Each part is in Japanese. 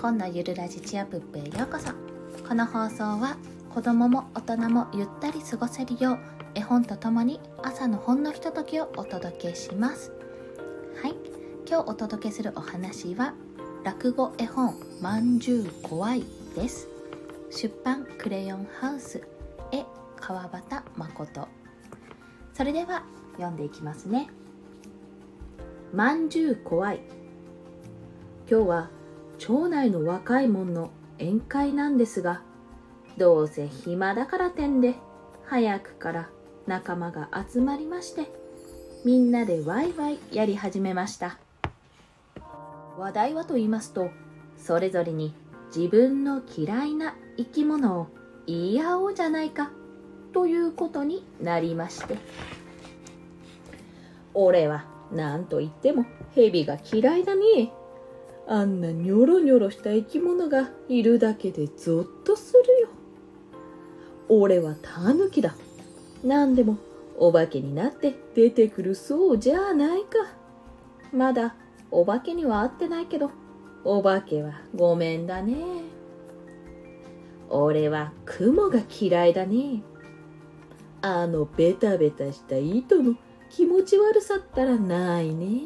今度ゆるラジチアプップへようこそ。この放送は子供も大人もゆったり過ごせるよう絵本とともに朝のほんのひとときをお届けします。はい。今日お届けするお話は落語絵本まんじゅう怖いです。出版クレヨンハウス絵川端誠。それでは読んでいきますね。まんじゅう怖い。今日は町内の若い者の宴会なんですがどうせ暇だからてんで早くから仲間が集まりましてみんなでワイワイやり始めました。話題はと言いますとそれぞれに自分の嫌いな生き物を言い合おうじゃないかということになりまして。俺は何と言っても蛇が嫌いだね。あんなニョロニョロした生き物がいるだけでゾッとするよ。俺はタヌキだ。何でもお化けになって出てくるそうじゃないか。まだお化けには会ってないけど。お化けはごめんだね。俺は雲が嫌いだね。あのベタベタした糸の気持ち悪さったらないね。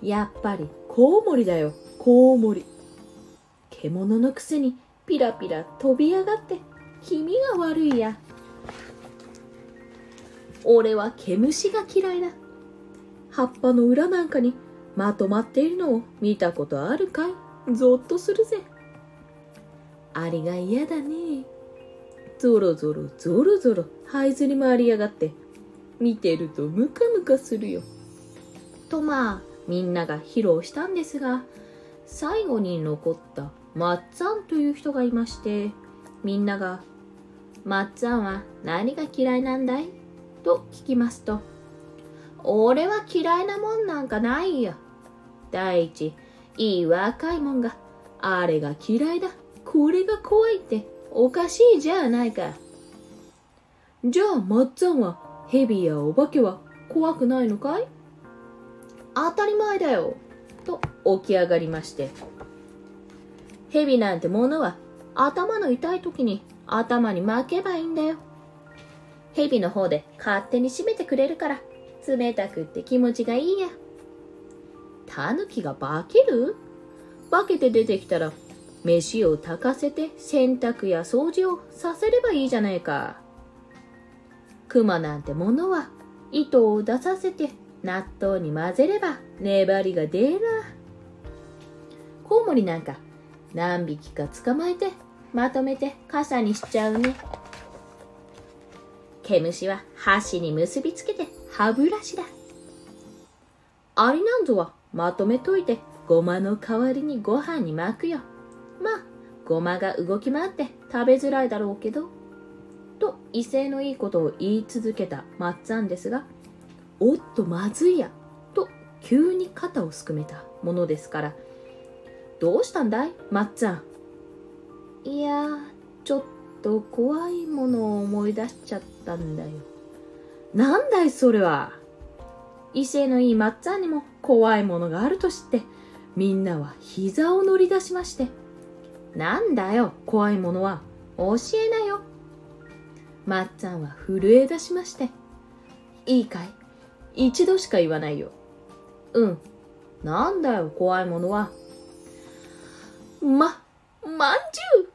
やっぱりコウモリだよ。コウモリ。獣のくせにピラピラ飛び上がって気味が悪いや。俺は毛虫が嫌いだ。葉っぱの裏なんかにまとまっているのを見たことあるかい？ゾッとするぜ。あれが嫌だね。ゾロゾロゾロゾロ這いずり回りやがって。見てるとムカムカするよ。とまあみんなが披露したんですが最後に残ったまっつぁんという人がいましてみんなが「まっつぁんは何が嫌いなんだい?」と聞きますと「俺は嫌いなもんなんかないよ」第一いい若いもんがあれが嫌いだ。これが怖いっておかしいじゃないか。じゃあまっつぁんは蛇やお化けは怖くないのかい？当たり前だよ。と起き上がりまして。蛇なんてものは頭の痛い時に頭に巻けばいいんだよ。蛇の方で勝手に締めてくれるから冷たくって気持ちがいいや。タヌキが化ける？化けて出てきたら飯を炊かせて洗濯や掃除をさせればいいじゃないか。熊なんてものは糸を出させて納豆に混ぜれば粘りが出るコウモリなんか何匹か捕まえてまとめて傘にしちゃうね。毛虫は箸に結びつけて歯ブラシだ。アリなんぞはまとめといてごまの代わりにご飯に巻くよ。まあごまが動き回って食べづらいだろうけど。と威勢のいいことを言い続けたまっつぁんですがおっとまずいや。と急に肩をすくめたものですから。どうしたんだい？まっつぁん。いやちょっと怖いものを思い出しちゃったんだよ。なんだいそれは？威勢のいいまっつぁんにも怖いものがあると知ってみんなは膝を乗り出しまして。なんだよ怖いものは。教えなよ。まっつぁんは震え出しまして。いいかい？一度しか言わないよ。うん。なんだよ、怖いものは。ま、まんじゅう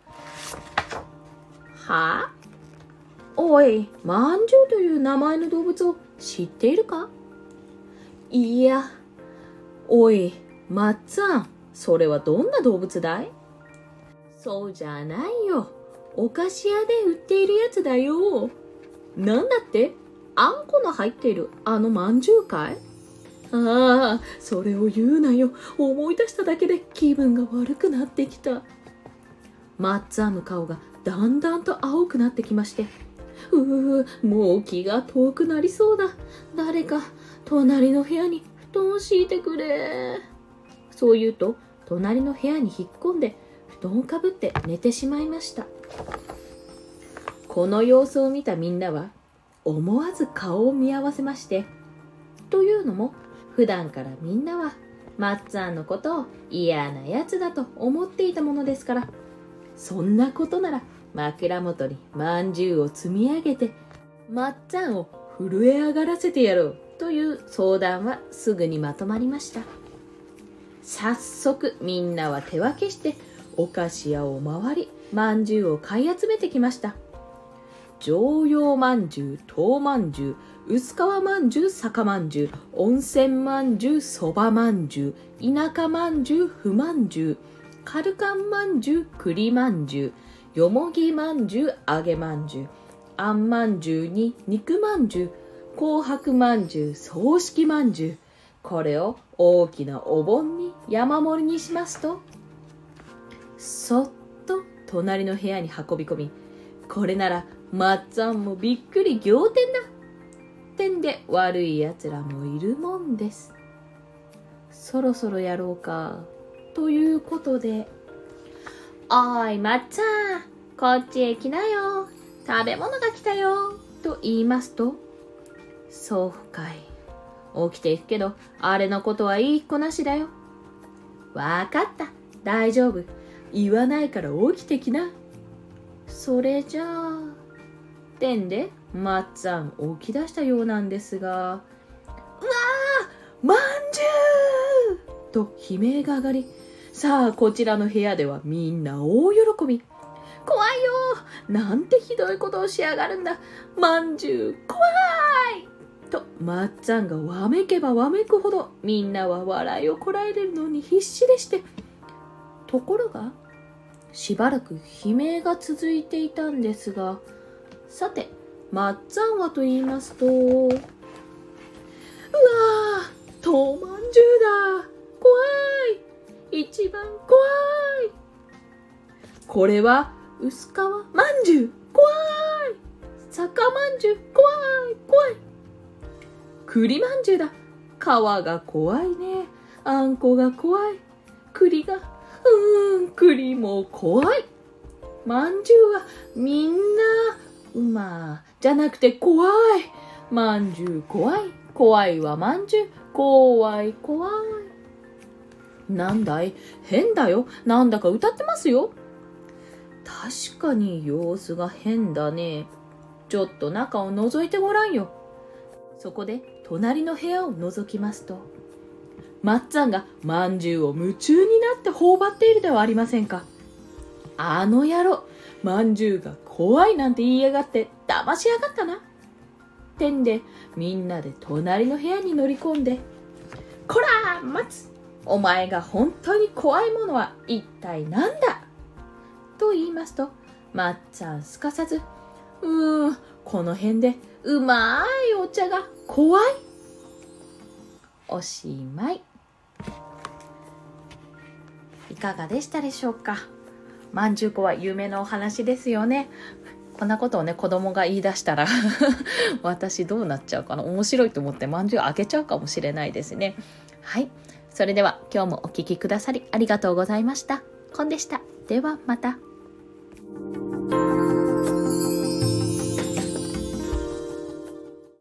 は？あおい、まんじゅうという名前の動物を知っているか？いや、おい、まっつぁん、それはどんな動物だい？そうじゃないよ。お菓子屋で売っているやつだよ。なんだって？あんこの入っているあのまんじゅうかい？ああ、それを言うなよ。思い出しただけで気分が悪くなってきた。マッツァンの顔がだんだんと青くなってきまして。うう、もう気が遠くなりそうだ。誰か、隣の部屋に布団を敷いてくれ。そう言うと、隣の部屋に引っ込んで、布団をかぶって寝てしまいました。この様子を見たみんなは、思わず顔を見合わせましてというのも普段からみんなはまっつぁんのことを嫌なやつだと思っていたものですからそんなことなら枕元にまんじゅうを積み上げてまっつぁんを震え上がらせてやろうという相談はすぐにまとまりました。早速みんなは手分けしてお菓子屋を回りまんじゅうを買い集めてきました。常用まんじゅう豆まんじゅう薄皮まんじゅう酒まんじゅう温泉まんじゅうそばまんじゅう田舎まんじゅうふまんじゅうカルカンまんじゅう栗まんじゅうよもぎまんじゅう揚げまんじゅうあんまんじゅうに肉まんじゅう紅白まんじゅう葬式まんじゅうこれを大きなお盆に山盛りにしますとそっと隣の部屋に運び込みこれならまっつぁんもびっくり仰天だてんで悪いやつらもいるもんです。そろそろやろうかということで。おいまっつぁんこっちへ来なよ。食べ物が来たよ。と言いますとそうかい起きていくけどあれのことはいい子なしだよ。わかった。大丈夫。言わないから起きてきな。それじゃあてんでまっつぁん起き出したようなんですがうわーまんじゅうと悲鳴が上がりさあこちらの部屋ではみんな大喜び。怖いよなんてひどいことをしやがるんだ。まんじゅう怖いとまっつぁんがわめけばわめくほどみんなは笑いをこらえるのに必死でしてところがしばらく悲鳴が続いていたんですがさてまっつぁんはと言いますとうわー豆まんじゅうだ。怖い。一番怖い。これは薄皮まんじゅう。怖い。酒まんじゅう。怖い。怖い。栗まんじゅうだ。皮が怖いね。あんこが怖い。栗がうーん栗も怖い。まんじゅうはみんなうまじゃなくて怖い。まんじゅう怖い。怖いはまんじゅう。怖い怖い。なんだい？変だよ。なんだか歌ってますよ。確かに様子が変だね。ちょっと中を覗いてごらんよ。そこで隣の部屋を覗きますとまっつぁんがまんじゅうを夢中になって頬張っているではありませんか。あの野郎。まんじゅうが怖いなんて言いやがって騙しやがったな。てんでみんなで隣の部屋に乗り込んで「こら待つ。お前が本当に怖いものは一体何だ?」と言いますとまっちゃんすかさず「うーんこの辺でうまいお茶が怖い」おしまい。いかがでしたでしょうか？まんじゅうこは有名なお話ですよね。こんなことをね子供が言い出したら 私どうなっちゃうかな。面白いと思ってまんじゅうあげちゃうかもしれないですね。はい。それでは今日もお聴きくださりありがとうございました。コンでした。ではまた。